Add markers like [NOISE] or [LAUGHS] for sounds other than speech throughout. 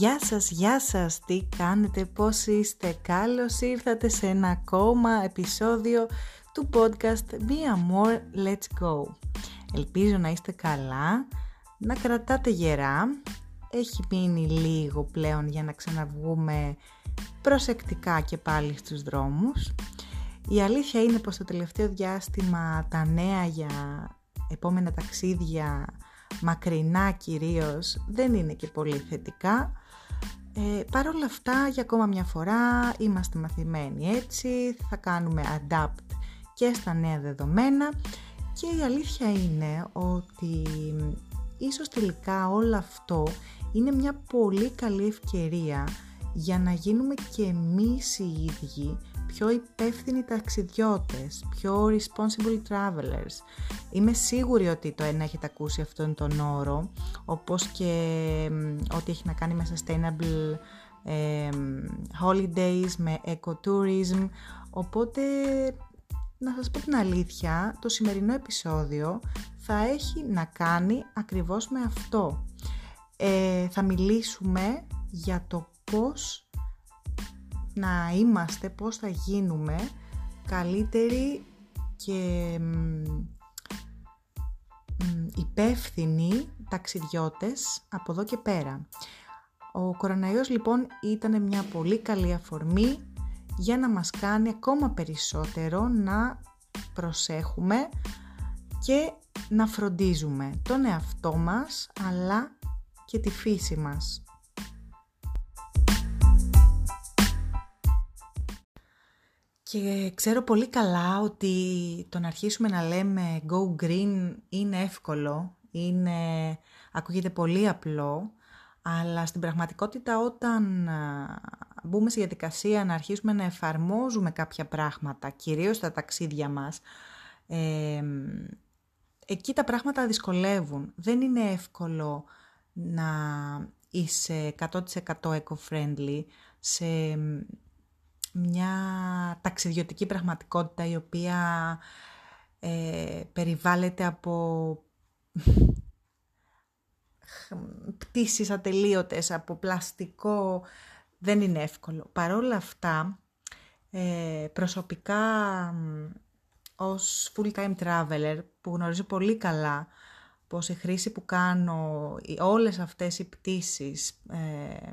Γεια σας, γεια σας, τι κάνετε, πώς είστε, καλώς ήρθατε σε ένα ακόμα επεισόδιο του podcast Be More, Let's Go. Ελπίζω να είστε καλά, να κρατάτε γερά, έχει μείνει λίγο πλέον για να ξαναβγούμε προσεκτικά και πάλι στους δρόμους. Η αλήθεια είναι πως το τελευταίο διάστημα τα νέα για επόμενα ταξίδια μακρινά κυρίως δεν είναι και πολύ θετικά. Ε, Παρ' όλα αυτά για ακόμα μια φορά είμαστε μαθημένοι έτσι, θα κάνουμε adapt και στα νέα δεδομένα και η αλήθεια είναι ότι ίσως τελικά όλο αυτό είναι μια πολύ καλή ευκαιρία για να γίνουμε και εμείς οι ίδιοι πιο υπεύθυνοι ταξιδιώτες, πιο responsible travelers. Είμαι σίγουρη ότι το ένα έχετε ακούσει αυτόν τον όρο, όπως και ό,τι έχει να κάνει με sustainable holidays, με ecotourism, οπότε να σας πω την αλήθεια, το σημερινό επεισόδιο θα έχει να κάνει ακριβώς με αυτό. Ε, θα μιλήσουμε για το πώς να είμαστε, πώς θα γίνουμε καλύτεροι και υπεύθυνοι ταξιδιώτες από εδώ και πέρα. Ο κοροναϊός λοιπόν ήταν μια πολύ καλή αφορμή για να μας κάνει ακόμα περισσότερο να προσέχουμε και να φροντίζουμε τον εαυτό μας αλλά και τη φύση μας. Και ξέρω πολύ καλά ότι το να αρχίσουμε να λέμε go green είναι εύκολο, είναι, ακούγεται πολύ απλό, αλλά στην πραγματικότητα όταν μπούμε στη διαδικασία να αρχίσουμε να εφαρμόζουμε κάποια πράγματα, κυρίως στα ταξίδια μας, ε, εκεί τα πράγματα δυσκολεύουν. Δεν είναι εύκολο να είσαι 100% eco-friendly σε μια ταξιδιωτική πραγματικότητα η οποία ε, περιβάλλεται από πτήσεις ατελείωτες, από πλαστικό, δεν είναι εύκολο. Παρόλα αυτά, ε, προσωπικά ως full-time traveler που γνωρίζω πολύ καλά πως η χρήση που κάνω, όλες αυτές οι πτήσεις ε,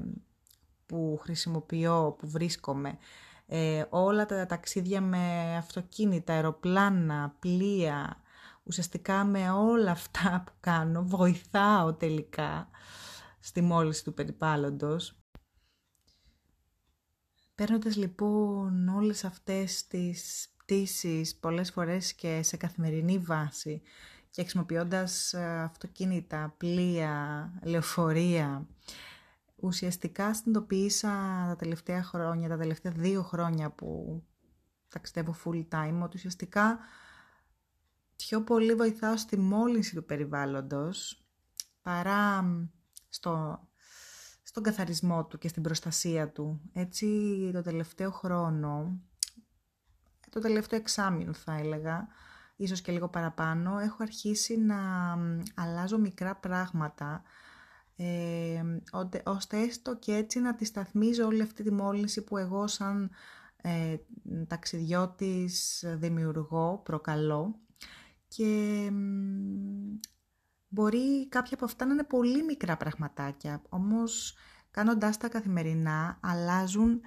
που χρησιμοποιώ, που βρίσκομαι, ε, όλα τα ταξίδια με αυτοκίνητα, αεροπλάνα, πλοία, ουσιαστικά με όλα αυτά [LAUGHS] που κάνω βοηθάω τελικά στη μόλυνση του περιβάλλοντος. Παίρνοντας λοιπόν όλες αυτές τις πτήσεις πολλές φορές και σε καθημερινή βάση και χρησιμοποιώντας ε, αυτοκίνητα, πλοία, λεωφορεία, ουσιαστικά συνειδητοποίησα τα τελευταία χρόνια, τα τελευταία δύο χρόνια που ταξιδεύω full time, ότι ουσιαστικά πιο πολύ βοηθάω στη μόλυνση του περιβάλλοντος παρά στο, στον καθαρισμό του και στην προστασία του. Έτσι το τελευταίο χρόνο, το τελευταίο εξάμεινο θα έλεγα, ίσως και λίγο παραπάνω, έχω αρχίσει να αλλάζω μικρά πράγματα ε, ώστε έστω και έτσι να τη σταθμίζω όλη αυτή τη μόλυνση που εγώ σαν ε, ταξιδιώτης δημιουργώ, προκαλώ. Και μπορεί κάποια από αυτά να είναι πολύ μικρά πραγματάκια, όμως κάνοντάς τα καθημερινά αλλάζουν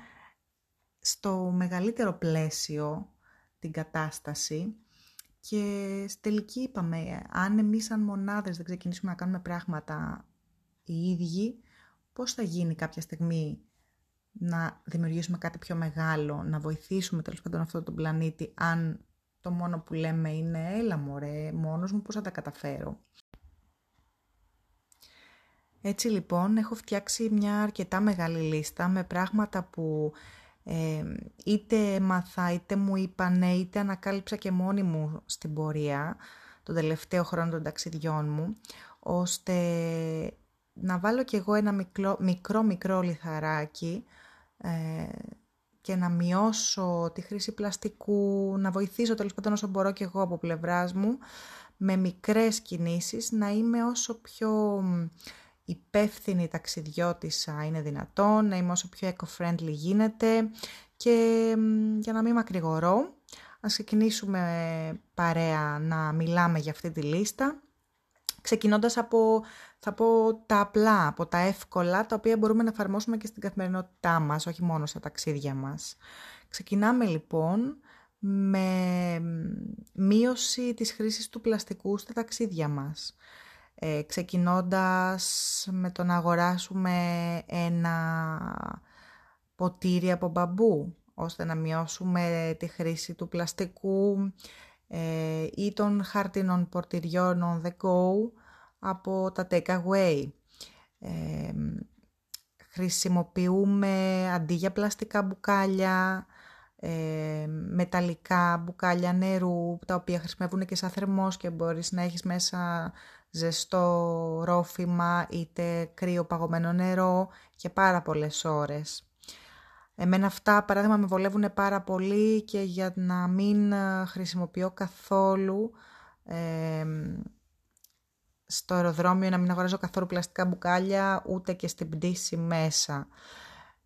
στο μεγαλύτερο πλαίσιο την κατάσταση. Και στη τελική είπαμε, αν εμείς σαν μονάδες δεν ξεκινήσουμε να κάνουμε πράγματα οι ίδιοι, πώς θα γίνει κάποια στιγμή να δημιουργήσουμε κάτι πιο μεγάλο, να βοηθήσουμε τέλος πάντων αυτό τον πλανήτη, αν το μόνο που λέμε είναι «έλα μωρέ, μόνος μου πώς θα τα καταφέρω». Έτσι λοιπόν έχω φτιάξει μια αρκετά μεγάλη λίστα με πράγματα που ε, είτε μαθα, είτε μου είπανε, είτε ανακάλυψα και μόνη μου στην πορεία τον τελευταίο χρόνο των ταξιδιών μου, ώστε να βάλω κι εγώ ένα μικρό μικρό, μικρό λιθαράκι ε, και να μειώσω τη χρήση πλαστικού, να βοηθήσω τέλος πάντων όσο μπορώ κι εγώ από πλευράς μου με μικρές κινήσεις, να είμαι όσο πιο υπεύθυνη ταξιδιώτησα είναι δυνατόν, να είμαι όσο πιο eco-friendly γίνεται και για να μην μακρηγορώ, ας ξεκινήσουμε παρέα να μιλάμε για αυτή τη λίστα, ξεκινώντας από, θα πω, τα απλά, από τα εύκολα, τα οποία μπορούμε να εφαρμόσουμε και στην καθημερινότητά μας, όχι μόνο στα ταξίδια μας. Ξεκινάμε λοιπόν με μείωση της χρήσης του πλαστικού στα ταξίδια μας. Ε, ξεκινώντας με το να αγοράσουμε ένα ποτήρι από μπαμπού, ώστε να μειώσουμε τη χρήση του πλαστικού ε, ή των χαρτινών πορτιριών on the go από τα take away. Ε, χρησιμοποιούμε αντί για πλαστικά μπουκάλια, ε, μεταλλικά μπουκάλια νερού, τα οποία χρησιμεύουν και σαν θερμός και μπορείς να έχεις μέσα ζεστό ρόφημα είτε κρύο παγωμένο νερό και πάρα πολλές ώρες. Εμένα αυτά παράδειγμα με βολεύουν πάρα πολύ και για να μην ε, χρησιμοποιώ καθόλου ε, στο αεροδρόμιο να μην αγοράζω καθόλου πλαστικά μπουκάλια ούτε και στην πτήση μέσα.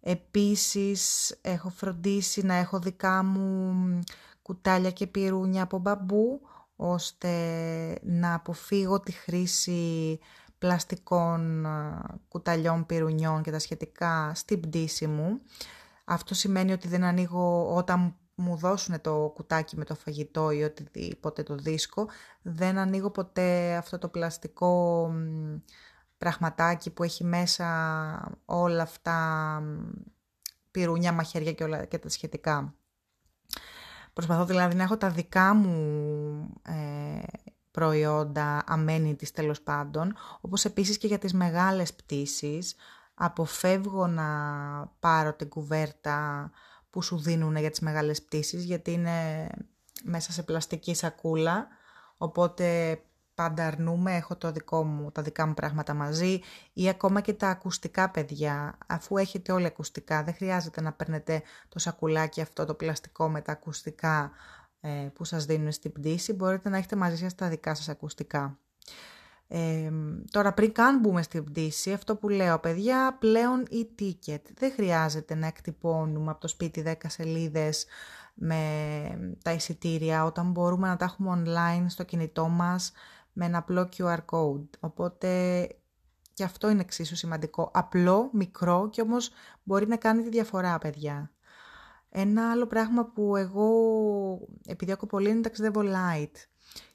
Επίσης έχω φροντίσει να έχω δικά μου κουτάλια και πυρούνια από μπαμπού ώστε να αποφύγω τη χρήση πλαστικών ε, κουταλιών πυρουνιών και τα σχετικά στην πτήση μου. Αυτό σημαίνει ότι δεν ανοίγω όταν μου δώσουν το κουτάκι με το φαγητό ή οτιδήποτε το δίσκο, δεν ανοίγω ποτέ αυτό το πλαστικό πραγματάκι που έχει μέσα όλα αυτά πυρούνια, μαχαίρια και, όλα, και τα σχετικά. Προσπαθώ δηλαδή να έχω τα δικά μου ε, προϊόντα αμένητης τέλος πάντων, όπως επίσης και για τις μεγάλες πτήσεις, αποφεύγω να πάρω την κουβέρτα που σου δίνουν για τις μεγάλες πτήσεις, γιατί είναι μέσα σε πλαστική σακούλα, οπότε πάντα αρνούμε, έχω το δικό μου, τα δικά μου πράγματα μαζί ή ακόμα και τα ακουστικά παιδιά, αφού έχετε όλα ακουστικά, δεν χρειάζεται να παίρνετε το σακουλάκι αυτό το πλαστικό με τα ακουστικά ε, που σας δίνουν στην πτήση, μπορείτε να έχετε μαζί σας τα δικά σας ακουστικά. Ε, τώρα πριν καν μπούμε στην πτήση, αυτό που λέω παιδιά, πλέον e-ticket. Δεν χρειάζεται να εκτυπώνουμε από το σπίτι 10 σελίδες με τα εισιτήρια όταν μπορούμε να τα έχουμε online στο κινητό μας με ένα απλό QR code. Οπότε και αυτό είναι εξίσου σημαντικό. Απλό, μικρό και όμως μπορεί να κάνει τη διαφορά παιδιά. Ένα άλλο πράγμα που εγώ επιδιώκω πολύ είναι ταξιδεύω light.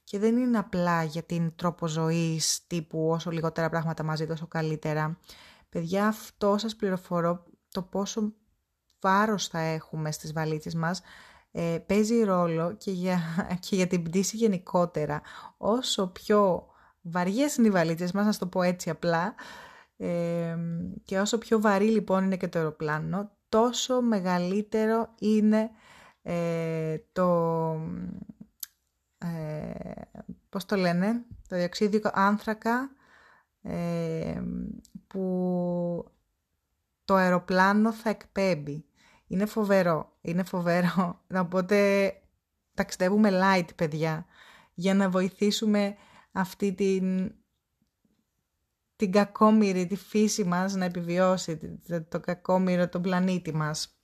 Και δεν είναι απλά για την τρόπο ζωής τύπου όσο λιγότερα πράγματα μαζί τόσο καλύτερα. Παιδιά αυτό σας πληροφορώ το πόσο βάρος θα έχουμε στις βαλίτσες μας ε, παίζει ρόλο και για, [LAUGHS] και για την πτήση γενικότερα. Όσο πιο βαριές είναι οι βαλίτσες μας, να το πω έτσι απλά, ε, και όσο πιο βαρύ λοιπόν είναι και το αεροπλάνο, τόσο μεγαλύτερο είναι ε, το, ε, πώς το λένε, το διοξίδιο άνθρακα ε, που το αεροπλάνο θα εκπέμπει. Είναι φοβερό, είναι φοβερό. [LAUGHS] Οπότε ταξιδεύουμε light, παιδιά, για να βοηθήσουμε αυτή την, την κακόμοιρη, τη φύση μας να επιβιώσει, το κακόμοιρο, τον πλανήτη μας.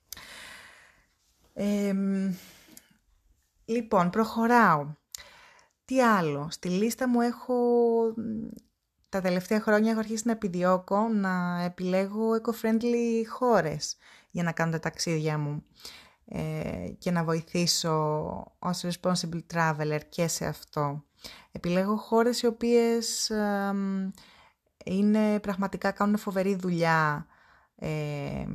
λοιπόν, προχωράω. Τι άλλο, στη λίστα μου έχω τα τελευταία χρόνια έχω αρχίσει να επιδιώκω να επιλέγω eco-friendly χώρες για να κάνω τα ταξίδια μου ε, και να βοηθήσω ως responsible traveler και σε αυτό. Επιλέγω χώρες οι οποίες είναι πραγματικά κάνουν φοβερή δουλειά ε,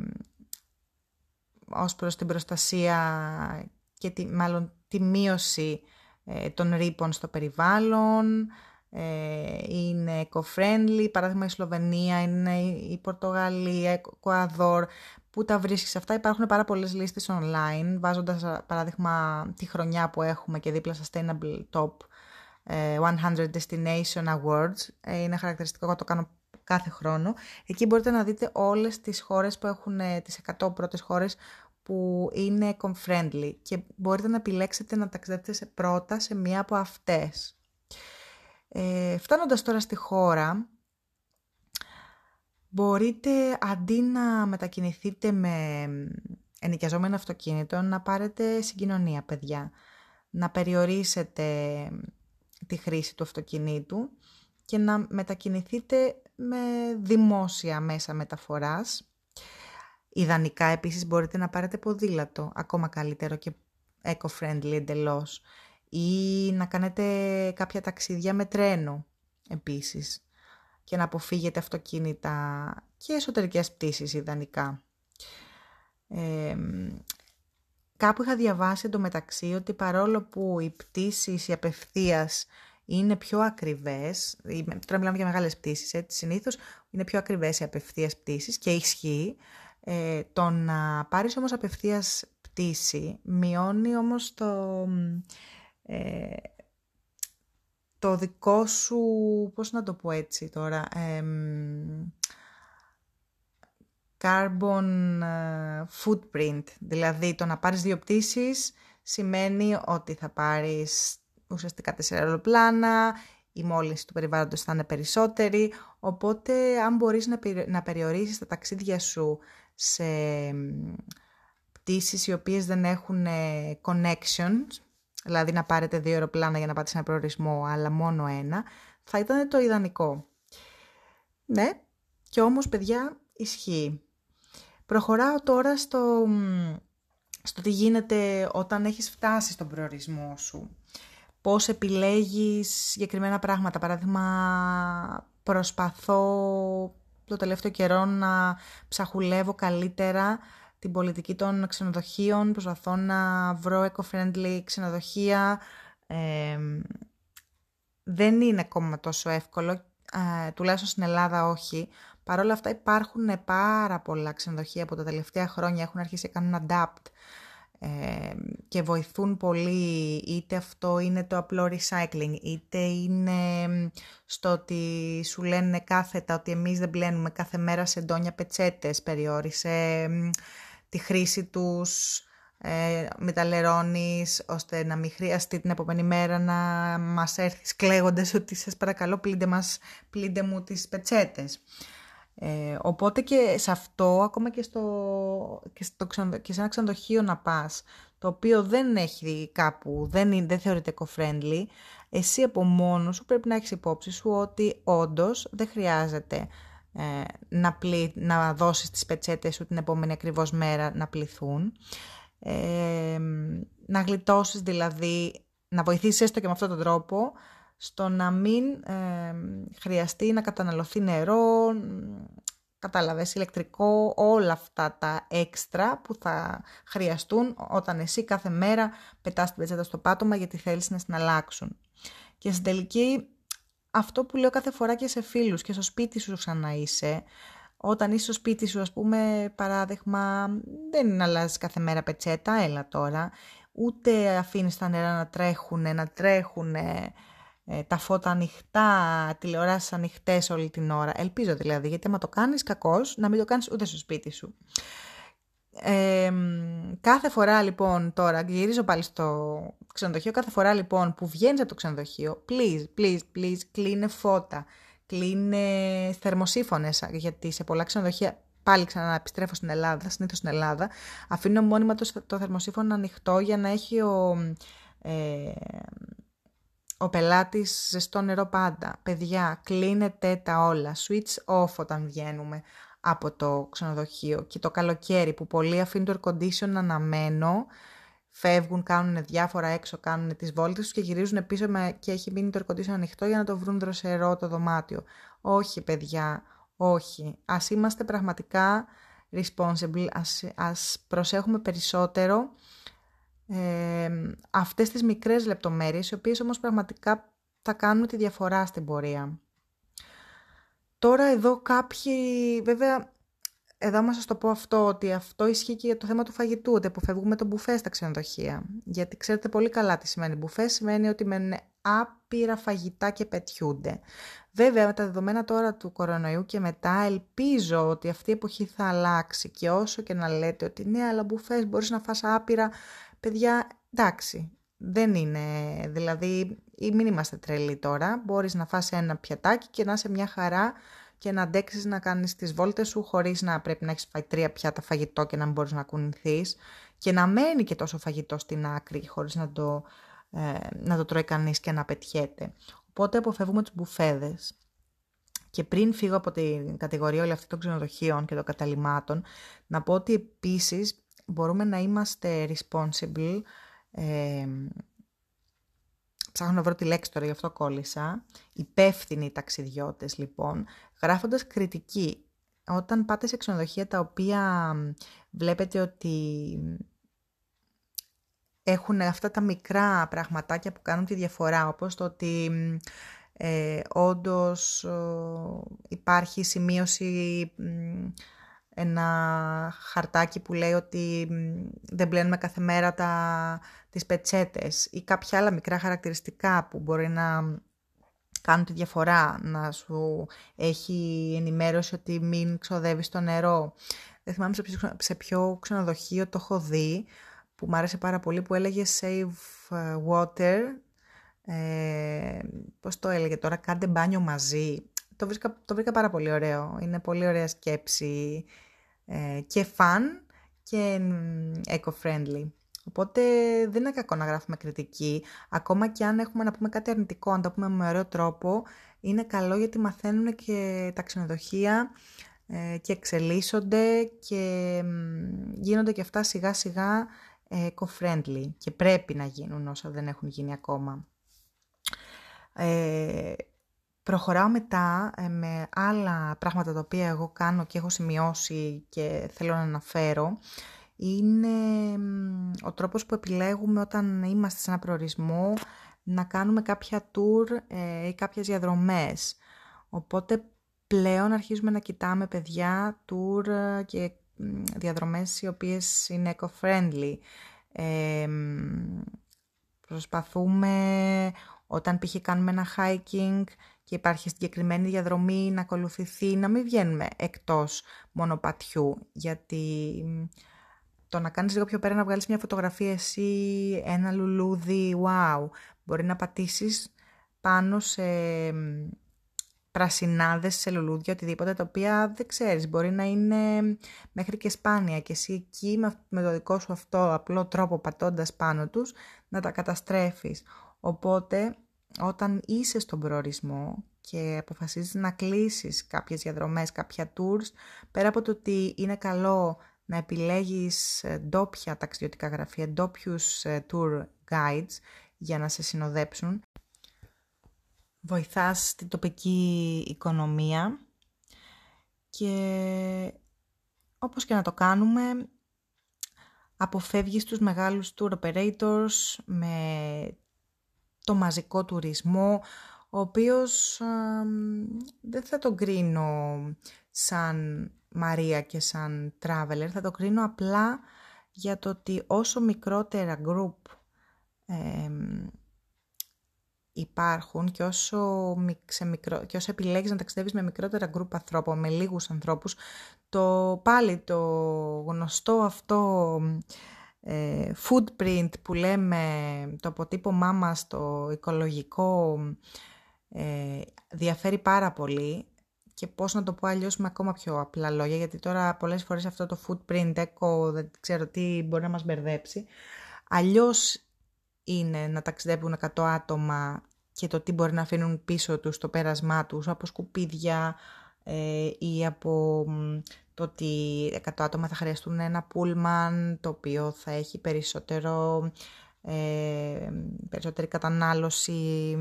ως προς την προστασία και τη, μάλλον τη μείωση ε, των ρήπων στο περιβάλλον, ε, είναι eco-friendly, παράδειγμα η Σλοβενία, είναι η Πορτογαλία, η Κουαδόρ, που τα βρίσκεις αυτά. Υπάρχουν πάρα πολλές λίστες online, βάζοντας παράδειγμα τη χρονιά που έχουμε και δίπλα Sustainable Top 100 ε, Destination Awards. Ε, είναι χαρακτηριστικό, εγώ το κάνω κάθε χρόνο. Εκεί μπορείτε να δείτε όλες τις χώρες που έχουν, τις 100 πρώτες χώρες που είναι eco-friendly και μπορείτε να επιλέξετε να ταξιδέψετε σε πρώτα σε μία από αυτές. Ε, φτάνοντας τώρα στη χώρα, Μπορείτε αντί να μετακινηθείτε με ενοικιαζόμενο αυτοκίνητο να πάρετε συγκοινωνία παιδιά. Να περιορίσετε τη χρήση του αυτοκινήτου και να μετακινηθείτε με δημόσια μέσα μεταφοράς. Ιδανικά επίσης μπορείτε να πάρετε ποδήλατο, ακόμα καλύτερο και eco-friendly εντελώς. Ή να κάνετε κάποια ταξίδια με τρένο επίσης και να αποφύγετε αυτοκίνητα και εσωτερικές πτήσεις ιδανικά. Ε, κάπου είχα διαβάσει εντωμεταξύ ότι παρόλο που οι πτήσεις οι απευθείας είναι πιο ακριβές, τώρα μιλάμε για μεγάλες πτήσεις, έτσι, συνήθως είναι πιο ακριβές οι απευθείας πτήσεις και ισχύει, ε, το να πάρεις όμως απευθείας πτήση μειώνει όμως το, ε, το δικό σου, πώς να το πω έτσι τώρα, carbon ε, footprint, δηλαδή το να πάρεις δύο πτήσεις σημαίνει ότι θα πάρεις ουσιαστικά τέσσερα αεροπλάνα, η μόλυνση του περιβάλλοντος θα είναι περισσότερη, οπότε αν μπορείς να, να περιορίσεις τα ταξίδια σου σε πτήσεις οι οποίες δεν έχουν ε, connections, δηλαδή να πάρετε δύο αεροπλάνα για να πάτε σε ένα προορισμό, αλλά μόνο ένα, θα ήταν το ιδανικό. Ναι, και όμως παιδιά ισχύει. Προχωράω τώρα στο, στο τι γίνεται όταν έχεις φτάσει στον προορισμό σου. Πώς επιλέγεις συγκεκριμένα πράγματα. Παράδειγμα, προσπαθώ το τελευταίο καιρό να ψαχουλεύω καλύτερα την πολιτική των ξενοδοχείων, προσπαθώ να βρω eco-friendly ξενοδοχεία. δεν είναι ακόμα τόσο εύκολο, ε, τουλάχιστον στην Ελλάδα όχι. Παρ' όλα αυτά υπάρχουν πάρα πολλά ξενοδοχεία που τα τελευταία χρόνια έχουν αρχίσει να κάνουν adapt και βοηθούν πολύ είτε αυτό είναι το απλό recycling είτε είναι στο ότι σου λένε κάθετα ότι εμείς δεν πλένουμε κάθε μέρα σε ντόνια πετσέτες περιόρισε τη χρήση τους ε, μεταλλερώνεις ώστε να μην χρειαστεί την επόμενη μέρα να μας έρθεις κλαίγοντας ότι σας παρακαλώ πλύντε, μας, πλύντε μου τις πετσέτες. Ε, οπότε και σε αυτό, ακόμα και, στο, και, στο και σε ένα ξενοδοχείο να πας, το οποίο δεν έχει κάπου, δεν, είναι, δεν θεωρείται eco-friendly, εσύ από μόνος σου πρέπει να έχεις υπόψη σου ότι όντως δεν χρειάζεται ε, να, πλη, να δώσεις τις πετσέτες σου την επόμενη ακριβώς μέρα να πληθούν. Ε, να γλιτώσεις δηλαδή, να βοηθήσεις έστω και με αυτόν τον τρόπο, στο να μην ε, χρειαστεί να καταναλωθεί νερό, κατάλαβες, ηλεκτρικό, όλα αυτά τα έξτρα που θα χρειαστούν όταν εσύ κάθε μέρα πετάς την πετσέτα στο πάτωμα γιατί θέλεις να συναλλάξουν. Και στην τελική αυτό που λέω κάθε φορά και σε φίλους και στο σπίτι σου ξανά είσαι, όταν είσαι στο σπίτι σου, ας πούμε, παράδειγμα, δεν αλλάζεις κάθε μέρα πετσέτα, έλα τώρα, ούτε αφήνεις τα νερά να τρέχουν, να τρέχουν ε, τα φώτα ανοιχτά, τηλεοράσεις ανοιχτές όλη την ώρα. Ελπίζω δηλαδή, γιατί άμα το κάνεις κακός, να μην το κάνεις ούτε στο σπίτι σου κάθε φορά λοιπόν τώρα, γυρίζω πάλι στο ξενοδοχείο, κάθε φορά λοιπόν που βγαίνεις από το ξενοδοχείο, please, please, please, κλείνε φώτα, κλείνε θερμοσύφωνες, γιατί σε πολλά ξενοδοχεία πάλι ξανά επιστρέφω στην Ελλάδα, συνήθως στην Ελλάδα, αφήνω μόνιμα το, το θερμοσύφωνο ανοιχτό για να έχει ο, ε, ο πελάτης ζεστό νερό πάντα. Παιδιά, κλείνετε τα όλα, switch off όταν βγαίνουμε από το ξενοδοχείο και το καλοκαίρι που πολλοί αφήνουν το air condition αναμένο, φεύγουν, κάνουν διάφορα έξω, κάνουν τις βόλτες τους και γυρίζουν πίσω με, και έχει μείνει το air condition ανοιχτό για να το βρουν δροσερό το δωμάτιο. Όχι παιδιά, όχι. Ας είμαστε πραγματικά responsible, ας, ας προσέχουμε περισσότερο ε, αυτές τις μικρές λεπτομέρειες, οι οποίες όμως πραγματικά θα κάνουν τη διαφορά στην πορεία. Τώρα εδώ κάποιοι, βέβαια, εδώ μας σας το πω αυτό, ότι αυτό ισχύει και για το θέμα του φαγητού, ότι αποφεύγουμε το μπουφέ στα ξενοδοχεία. Γιατί ξέρετε πολύ καλά τι σημαίνει μπουφέ, σημαίνει ότι μένουν άπειρα φαγητά και πετιούνται. Βέβαια, με τα δεδομένα τώρα του κορονοϊού και μετά, ελπίζω ότι αυτή η εποχή θα αλλάξει και όσο και να λέτε ότι ναι, αλλά μπουφές μπορείς να φας άπειρα, παιδιά, εντάξει, δεν είναι, δηλαδή, μην είμαστε τρελοί τώρα. Μπορείς να φας ένα πιατάκι και να είσαι μια χαρά και να αντέξεις να κάνεις τις βόλτες σου χωρίς να πρέπει να έχεις φάει τρία πιάτα φαγητό και να μην μπορείς να κουνηθείς και να μένει και τόσο φαγητό στην άκρη χωρίς να το, ε, να το τρώει κανείς και να πετιέται. Οπότε αποφεύγουμε τους μπουφέδες. Και πριν φύγω από την κατηγορία όλη αυτή των ξενοδοχείων και των καταλημάτων, να πω ότι επίσης μπορούμε να είμαστε responsible, ε, ψάχνω να βρω τη λέξη τώρα, γι' αυτό κόλλησα, υπεύθυνοι ταξιδιώτες λοιπόν, γράφοντας κριτική. Όταν πάτε σε ξενοδοχεία τα οποία βλέπετε ότι έχουν αυτά τα μικρά πραγματάκια που κάνουν τη διαφορά, όπως το ότι ε, όντως υπάρχει σημείωση ένα χαρτάκι που λέει ότι δεν μπλένουμε κάθε μέρα τα, τις πετσέτες ή κάποια άλλα μικρά χαρακτηριστικά που μπορεί να κάνουν τη διαφορά, να σου έχει ενημέρωση ότι μην ξοδεύεις το νερό. Δεν θυμάμαι σε ποιο, σε ποιο ξενοδοχείο το έχω δει, που μου άρεσε πάρα πολύ, που έλεγε Save ε, Water, ε, πώς το έλεγε τώρα, κάντε μπάνιο μαζί. Το βρήκα, το βρήκα πάρα πολύ ωραίο. Είναι πολύ ωραία σκέψη ε, και fun και eco-friendly. Οπότε δεν είναι κακό να γράφουμε κριτική. Ακόμα και αν έχουμε να πούμε κάτι αρνητικό, αν το πούμε με ωραίο τρόπο, είναι καλό γιατί μαθαίνουν και τα ξενοδοχεία ε, και εξελίσσονται και γίνονται και αυτά σιγά σιγά eco-friendly και πρέπει να γίνουν όσα δεν έχουν γίνει ακόμα. Ε, προχωράω μετά ε, με άλλα πράγματα τα οποία εγώ κάνω και έχω σημειώσει και θέλω να αναφέρω. Είναι ο τρόπος που επιλέγουμε όταν είμαστε σε ένα προορισμό να κάνουμε κάποια tour ε, ή κάποιες διαδρομές. Οπότε πλέον αρχίζουμε να κοιτάμε παιδιά, tour και διαδρομές οι οποίες είναι eco-friendly. Ε, προσπαθούμε όταν π.χ. κάνουμε ένα hiking και υπάρχει συγκεκριμένη διαδρομή να ακολουθηθεί, να μην βγαίνουμε εκτός μονοπατιού, γιατί το να κάνεις λίγο πιο πέρα να βγάλεις μια φωτογραφία εσύ, ένα λουλούδι, wow, μπορεί να πατήσεις πάνω σε πρασινάδες, σε λουλούδια, οτιδήποτε, τα οποία δεν ξέρεις, μπορεί να είναι μέχρι και σπάνια και εσύ εκεί με το δικό σου αυτό απλό τρόπο πατώντας πάνω τους να τα καταστρέφεις. Οπότε όταν είσαι στον προορισμό και αποφασίζεις να κλείσεις κάποιες διαδρομές, κάποια tours, πέρα από το ότι είναι καλό να επιλέγεις ε, ντόπια ταξιδιωτικά γραφεία, ντόπιους ε, tour guides για να σε συνοδέψουν, βοηθάς την τοπική οικονομία και όπως και να το κάνουμε, αποφεύγεις τους μεγάλους tour operators με το μαζικό τουρισμό, ο οποίος δεν θα τον κρίνω σαν Μαρία και σαν traveler, θα το κρίνω απλά για το ότι όσο μικρότερα group υπάρχουν και όσο, σε μικρό, και όσο επιλέγεις να ταξιδεύεις με μικρότερα group ανθρώπων, με λίγους ανθρώπους, το πάλι το γνωστό αυτό ε, footprint που λέμε, το αποτύπωμά μας, το οικολογικό, ε, διαφέρει πάρα πολύ και πώς να το πω αλλιώς με ακόμα πιο απλά λόγια, γιατί τώρα πολλές φορές αυτό το footprint, eco, δεν ξέρω τι μπορεί να μας μπερδέψει. Αλλιώς είναι να ταξιδεύουν 100 άτομα και το τι μπορεί να αφήνουν πίσω τους το πέρασμά τους από σκουπίδια ε, ή από το ότι 100 άτομα θα χρειαστούν ένα πούλμαν το οποίο θα έχει περισσότερο, ε, περισσότερη κατανάλωση,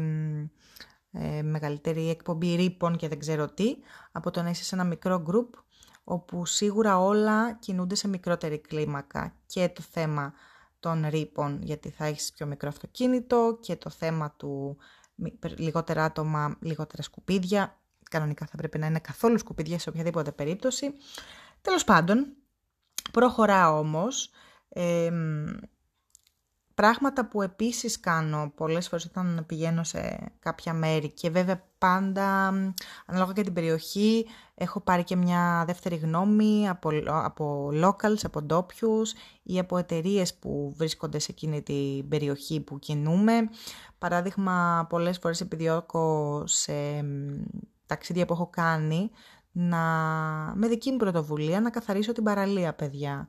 ε, μεγαλύτερη εκπομπή ρήπων και δεν ξέρω τι, από το να είσαι σε ένα μικρό γκρουπ όπου σίγουρα όλα κινούνται σε μικρότερη κλίμακα. Και το θέμα των ρήπων γιατί θα έχεις πιο μικρό αυτοκίνητο και το θέμα του λιγότερα άτομα, λιγότερα σκουπίδια κανονικά θα πρέπει να είναι καθόλου σκουπίδια σε οποιαδήποτε περίπτωση. Τέλος πάντων, προχωράω όμως. πράγματα που επίσης κάνω πολλές φορές όταν πηγαίνω σε κάποια μέρη και βέβαια πάντα ανάλογα και την περιοχή έχω πάρει και μια δεύτερη γνώμη από, από locals, από ντόπιους ή από εταιρείες που βρίσκονται σε εκείνη την περιοχή που κινούμε. Παράδειγμα, πολλές φορές επιδιώκω σε ταξίδια που έχω κάνει να, με δική μου πρωτοβουλία να καθαρίσω την παραλία, παιδιά.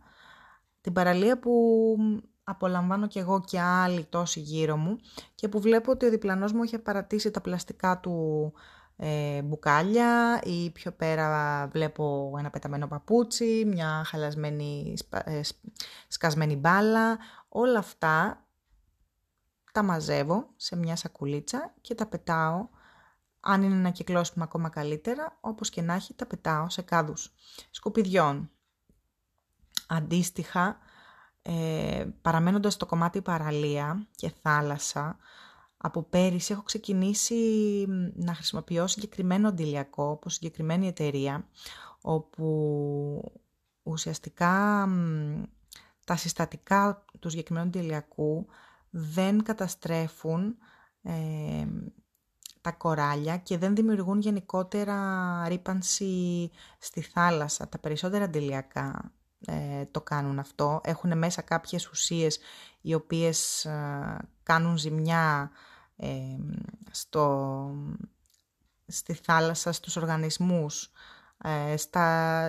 Την παραλία που απολαμβάνω κι εγώ και άλλοι τόσοι γύρω μου και που βλέπω ότι ο διπλανός μου έχει παρατήσει τα πλαστικά του ε, μπουκάλια ή πιο πέρα βλέπω ένα πεταμένο παπούτσι, μια χαλασμένη ε, σκασμένη μπάλα. Όλα αυτά τα μαζεύω σε μια σακουλίτσα και τα πετάω αν είναι ένα κυκλώσιμο ακόμα καλύτερα, όπως και να έχει τα πετάω σε κάδους σκουπιδιών. Αντίστοιχα, ε, παραμένοντας στο κομμάτι παραλία και θάλασσα, από πέρυσι έχω ξεκινήσει να χρησιμοποιώ συγκεκριμένο αντιλιακό από συγκεκριμένη εταιρεία, όπου ουσιαστικά τα συστατικά του συγκεκριμένου αντιλιακού δεν καταστρέφουν ε, τα κοράλια και δεν δημιουργούν γενικότερα ρήπανση στη θάλασσα. Τα περισσότερα αντιλιακά ε, το κάνουν αυτό. Έχουν μέσα κάποιες ουσίες οι οποίες ε, κάνουν ζημιά ε, στο, στη θάλασσα, στους οργανισμούς, στα,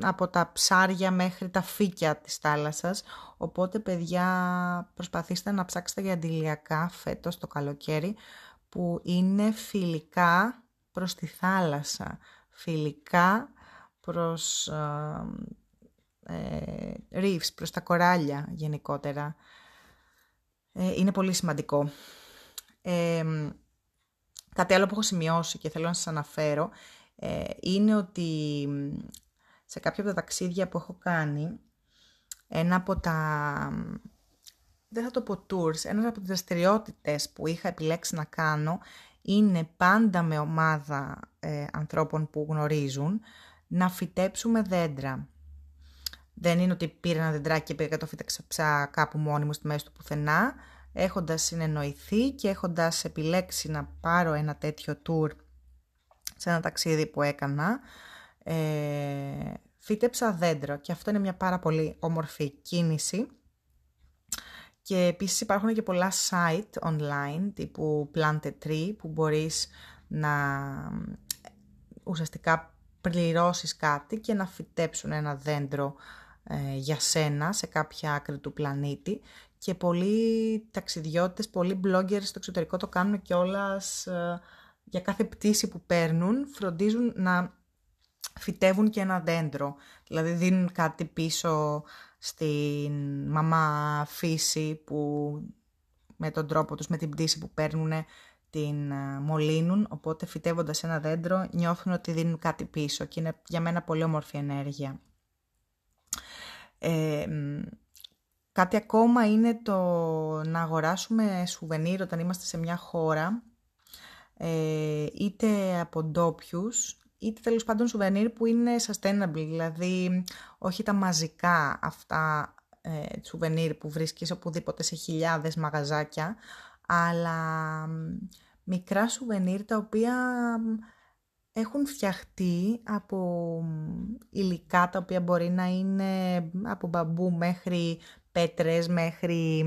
από τα ψάρια μέχρι τα φύκια της θάλασσας. Οπότε, παιδιά, προσπαθήστε να ψάξετε για αντιλιακά φέτος το καλοκαίρι που είναι φιλικά προς τη θάλασσα. Φιλικά προς ε, reefs, προς τα κοράλια γενικότερα. Ε, είναι πολύ σημαντικό. Ε, κάτι άλλο που έχω σημειώσει και θέλω να σας αναφέρω ε, είναι ότι σε κάποια από τα ταξίδια που έχω κάνει, ένα από τα, δεν θα το πω tours, ένας από τις δραστηριότητες που είχα επιλέξει να κάνω είναι πάντα με ομάδα ε, ανθρώπων που γνωρίζουν να φυτέψουμε δέντρα. Δεν είναι ότι πήρα ένα δεντράκι και πήγα και το φύταξα κάπου μόνη μου στη μέση του πουθενά. Έχοντας συνεννοηθεί και έχοντας επιλέξει να πάρω ένα τέτοιο tour σε ένα ταξίδι που έκανα, ε, φύτεψα δέντρο και αυτό είναι μια πάρα πολύ όμορφη κίνηση. Και επίσης υπάρχουν και πολλά site online τύπου Plant a Tree που μπορείς να ουσιαστικά πληρώσεις κάτι και να φυτέψουν ένα δέντρο ε, για σένα σε κάποια άκρη του πλανήτη και πολλοί ταξιδιώτες, πολλοί bloggers στο εξωτερικό το κάνουν και όλας ε, για κάθε πτήση που παίρνουν φροντίζουν να φυτεύουν και ένα δέντρο. Δηλαδή δίνουν κάτι πίσω στην μαμά φύση που με τον τρόπο τους, με την πτήση που παίρνουν την ε, μολύνουν, οπότε φυτεύοντας ένα δέντρο νιώθουν ότι δίνουν κάτι πίσω και είναι για μένα πολύ όμορφη ενέργεια. Ε, κάτι ακόμα είναι το να αγοράσουμε σουβενίρ όταν είμαστε σε μια χώρα, ε, είτε από ντόπιους, είτε τέλος πάντων σουβενίρ που είναι sustainable, δηλαδή όχι τα μαζικά αυτά ε, σουβενίρ που βρίσκεις οπουδήποτε σε χιλιάδες μαγαζάκια, αλλά μικρά σουβενίρ τα οποία έχουν φτιαχτεί από υλικά τα οποία μπορεί να είναι από μπαμπού μέχρι πέτρες, μέχρι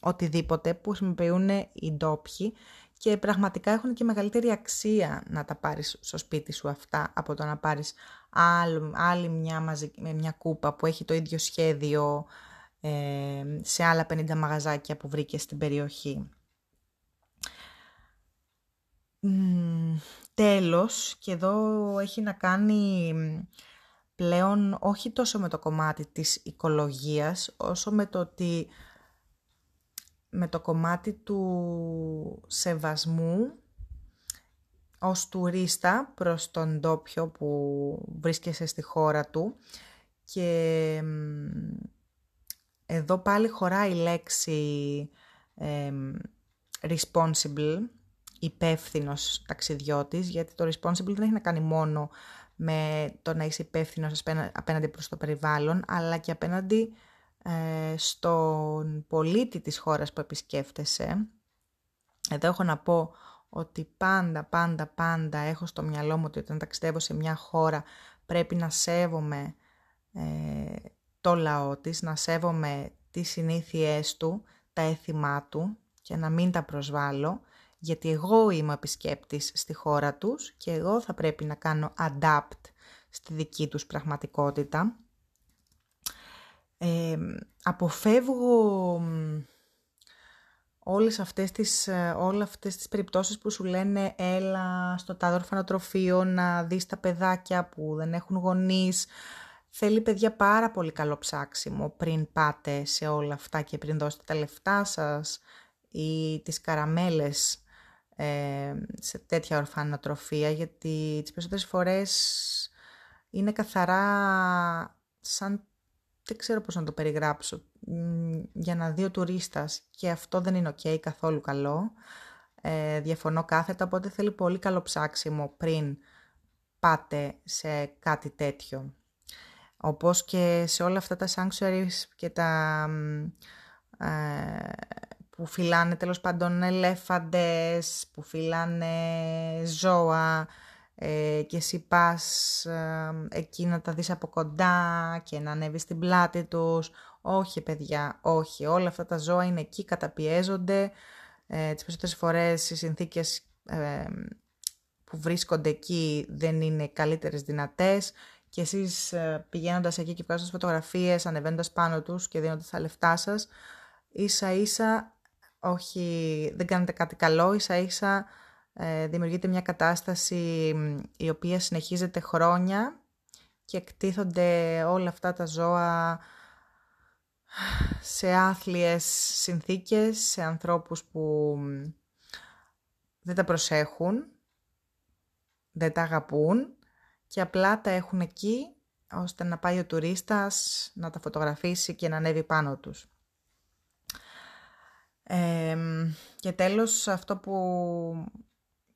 οτιδήποτε που χρησιμοποιούν οι ντόπιοι και πραγματικά έχουν και μεγαλύτερη αξία να τα πάρεις στο σπίτι σου αυτά από το να πάρεις άλλη μια, μαζική, μια κούπα που έχει το ίδιο σχέδιο ε, σε άλλα 50 μαγαζάκια που βρήκες στην περιοχή. Τέλος, και εδώ έχει να κάνει πλέον όχι τόσο με το κομμάτι της οικολογίας, όσο με το ότι με το κομμάτι του σεβασμού ως τουρίστα προς τον ντόπιο που βρίσκεσαι στη χώρα του. Και εδώ πάλι χωράει η λέξη responsible υπεύθυνος ταξιδιώτης, γιατί το responsible δεν έχει να κάνει μόνο με το να είσαι υπεύθυνος απέναντι προς το περιβάλλον, αλλά και απέναντι ε, στον πολίτη της χώρας που επισκέφτεσαι. Εδώ έχω να πω ότι πάντα, πάντα, πάντα έχω στο μυαλό μου ότι όταν ταξιδεύω σε μια χώρα πρέπει να σέβομαι ε, το λαό της, να σέβομαι τις συνήθειές του, τα έθιμά του και να μην τα προσβάλλω γιατί εγώ είμαι ο επισκέπτης στη χώρα τους και εγώ θα πρέπει να κάνω adapt στη δική τους πραγματικότητα. Ε, αποφεύγω όλες αυτές τις, ε, όλες αυτές τις περιπτώσεις που σου λένε έλα στο τάδε ορφανοτροφείο να δεις τα παιδάκια που δεν έχουν γονείς. Θέλει παιδιά πάρα πολύ καλό ψάξιμο πριν πάτε σε όλα αυτά και πριν δώσετε τα λεφτά σας ή τις καραμέλες ε, σε τέτοια ορφανοτροφία γιατί τις περισσότερες φορές είναι καθαρά σαν δεν ξέρω πώς να το περιγράψω για να δει ο τουρίστας και αυτό δεν είναι ok καθόλου καλό. Ε, διαφωνώ κάθετα, οπότε θέλει πολύ καλό ψάξιμο πριν πάτε σε κάτι τέτοιο. Όπως και σε όλα αυτά τα sanctuaries και τα ε, που φυλάνε τέλος πάντων ελέφαντες, που φυλάνε ζώα ε, και εσύ πας ε, εκεί να τα δεις από κοντά και να ανέβεις στην πλάτη τους. Όχι παιδιά, όχι. Όλα αυτά τα ζώα είναι εκεί, καταπιέζονται. Ε, τις περισσότερες φορές οι συνθήκες ε, που βρίσκονται εκεί δεν είναι καλύτερες δυνατές και εσείς ε, πηγαίνοντας εκεί και βγάζοντας φωτογραφίες, ανεβαίνοντας πάνω τους και δίνοντας τα λεφτά σας, ίσα ίσα, όχι, δεν κάνετε κάτι καλό, ίσα ίσα ε, δημιουργείται μια κατάσταση η οποία συνεχίζεται χρόνια και εκτίθονται όλα αυτά τα ζώα σε άθλιες συνθήκες, σε ανθρώπους που δεν τα προσέχουν, δεν τα αγαπούν και απλά τα έχουν εκεί ώστε να πάει ο τουρίστας να τα φωτογραφίσει και να ανέβει πάνω τους. και τέλος αυτό που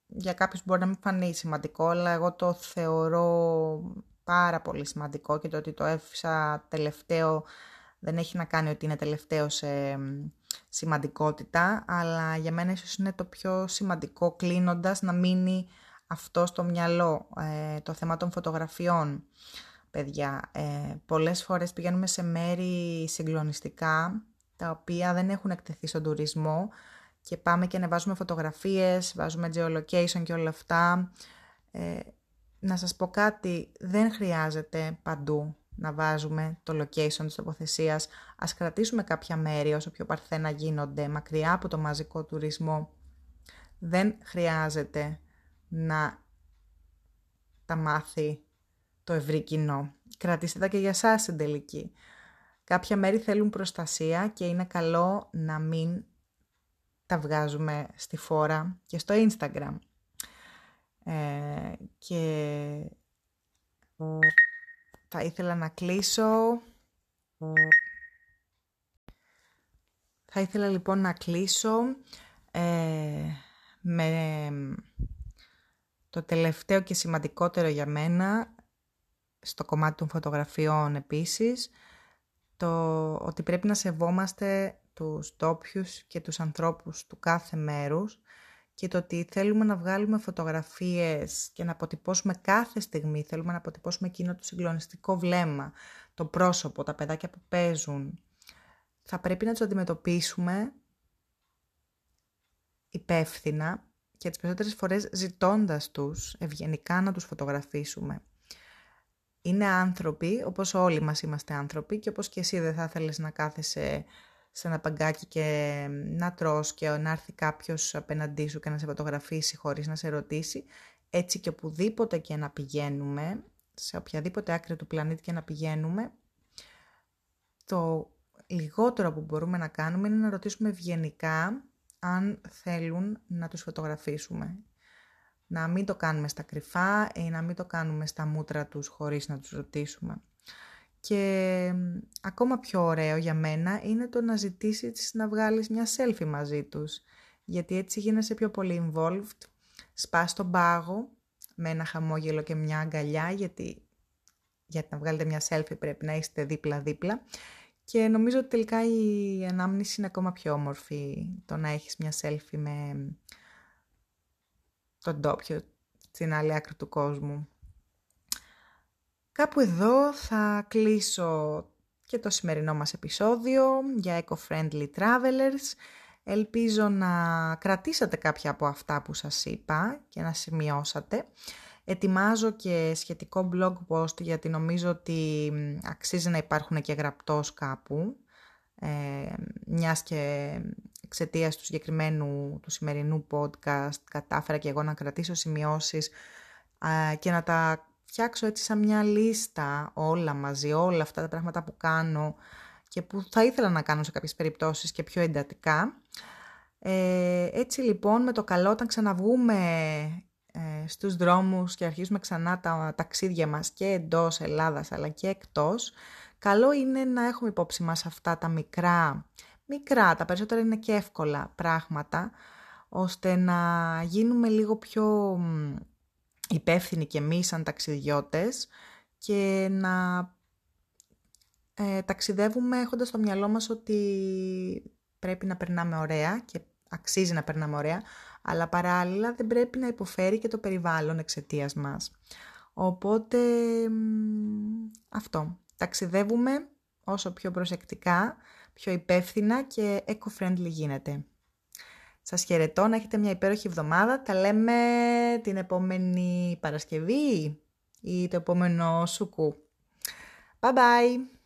για κάποιους μπορεί να μην φανεί σημαντικό, αλλά εγώ το θεωρώ πάρα πολύ σημαντικό και το ότι το έφυσα τελευταίο δεν έχει να κάνει ότι είναι τελευταίο σε σημαντικότητα, αλλά για μένα ίσως είναι το πιο σημαντικό κλείνοντας να μείνει αυτό στο μυαλό, ε, το θέμα των φωτογραφιών. Παιδιά, ε, πολλές φορές πηγαίνουμε σε μέρη συγκλονιστικά, τα οποία δεν έχουν εκτεθεί στον τουρισμό, και πάμε και ανεβάζουμε φωτογραφίες, βάζουμε geolocation και όλα αυτά. Ε, να σας πω κάτι, δεν χρειάζεται παντού να βάζουμε το location της τοποθεσίας. Ας κρατήσουμε κάποια μέρη όσο πιο παρθένα γίνονται, μακριά από το μαζικό τουρισμό. Δεν χρειάζεται να τα μάθει το ευρύ κοινό. Κρατήστε τα και για σας στην τελική. Κάποια μέρη θέλουν προστασία και είναι καλό να μην τα βγάζουμε στη φόρα και στο Instagram. Ε, και θα ήθελα να κλείσω. Θα ήθελα λοιπόν να κλείσω ε, με το τελευταίο και σημαντικότερο για μένα, στο κομμάτι των φωτογραφιών επίσης, το ότι πρέπει να σεβόμαστε τους ντόπιου και τους ανθρώπους του κάθε μέρους και το ότι θέλουμε να βγάλουμε φωτογραφίες και να αποτυπώσουμε κάθε στιγμή, θέλουμε να αποτυπώσουμε εκείνο το συγκλονιστικό βλέμμα, το πρόσωπο, τα παιδάκια που παίζουν. Θα πρέπει να τους αντιμετωπίσουμε υπεύθυνα και τις περισσότερες φορές ζητώντας τους ευγενικά να τους φωτογραφίσουμε. Είναι άνθρωποι, όπως όλοι μας είμαστε άνθρωποι και όπως και εσύ δεν θα ήθελες να κάθεσαι σε ένα παγκάκι και να τρως και να έρθει κάποιος απέναντί σου και να σε φωτογραφίσει χωρίς να σε ρωτήσει, έτσι και οπουδήποτε και να πηγαίνουμε, σε οποιαδήποτε άκρη του πλανήτη και να πηγαίνουμε, το λιγότερο που μπορούμε να κάνουμε είναι να ρωτήσουμε ευγενικά αν θέλουν να τους φωτογραφίσουμε. Να μην το κάνουμε στα κρυφά ή να μην το κάνουμε στα μούτρα τους χωρίς να τους ρωτήσουμε. Και ακόμα πιο ωραίο για μένα είναι το να ζητήσεις να βγάλεις μια selfie μαζί τους. Γιατί έτσι γίνεσαι πιο πολύ involved, σπάς τον πάγο με ένα χαμόγελο και μια αγκαλιά, γιατί για να βγάλετε μια selfie πρέπει να είστε δίπλα-δίπλα. Και νομίζω ότι τελικά η ανάμνηση είναι ακόμα πιο όμορφη το να έχεις μια selfie με τον ντόπιο στην άλλη άκρη του κόσμου. Κάπου εδώ θα κλείσω και το σημερινό μας επεισόδιο για Eco-Friendly Travelers. Ελπίζω να κρατήσατε κάποια από αυτά που σας είπα και να σημειώσατε. Ετοιμάζω και σχετικό blog post γιατί νομίζω ότι αξίζει να υπάρχουν και γραπτός κάπου, ε, μιας και εξαιτίας του συγκεκριμένου του σημερινού podcast κατάφερα και εγώ να κρατήσω σημειώσεις και να τα φτιάξω έτσι σαν μια λίστα όλα μαζί, όλα αυτά τα πράγματα που κάνω και που θα ήθελα να κάνω σε κάποιες περιπτώσεις και πιο εντατικά. Ε, έτσι λοιπόν με το καλό όταν ξαναβγούμε ε, στους δρόμους και αρχίσουμε ξανά τα ταξίδια μας και εντός Ελλάδας αλλά και εκτός, καλό είναι να έχουμε υπόψη μας αυτά τα μικρά, μικρά, τα περισσότερα είναι και εύκολα πράγματα, ώστε να γίνουμε λίγο πιο υπεύθυνοι και εμείς σαν ταξιδιώτες και να ε, ταξιδεύουμε έχοντας στο μυαλό μας ότι πρέπει να περνάμε ωραία και αξίζει να περνάμε ωραία, αλλά παράλληλα δεν πρέπει να υποφέρει και το περιβάλλον εξαιτίας μας. Οπότε αυτό. Ταξιδεύουμε όσο πιο προσεκτικά, πιο υπεύθυνα και eco-friendly γίνεται. Σας χαιρετώ, να έχετε μια υπέροχη εβδομάδα. Τα λέμε την επόμενη Παρασκευή ή το επόμενο σουκού. Bye bye!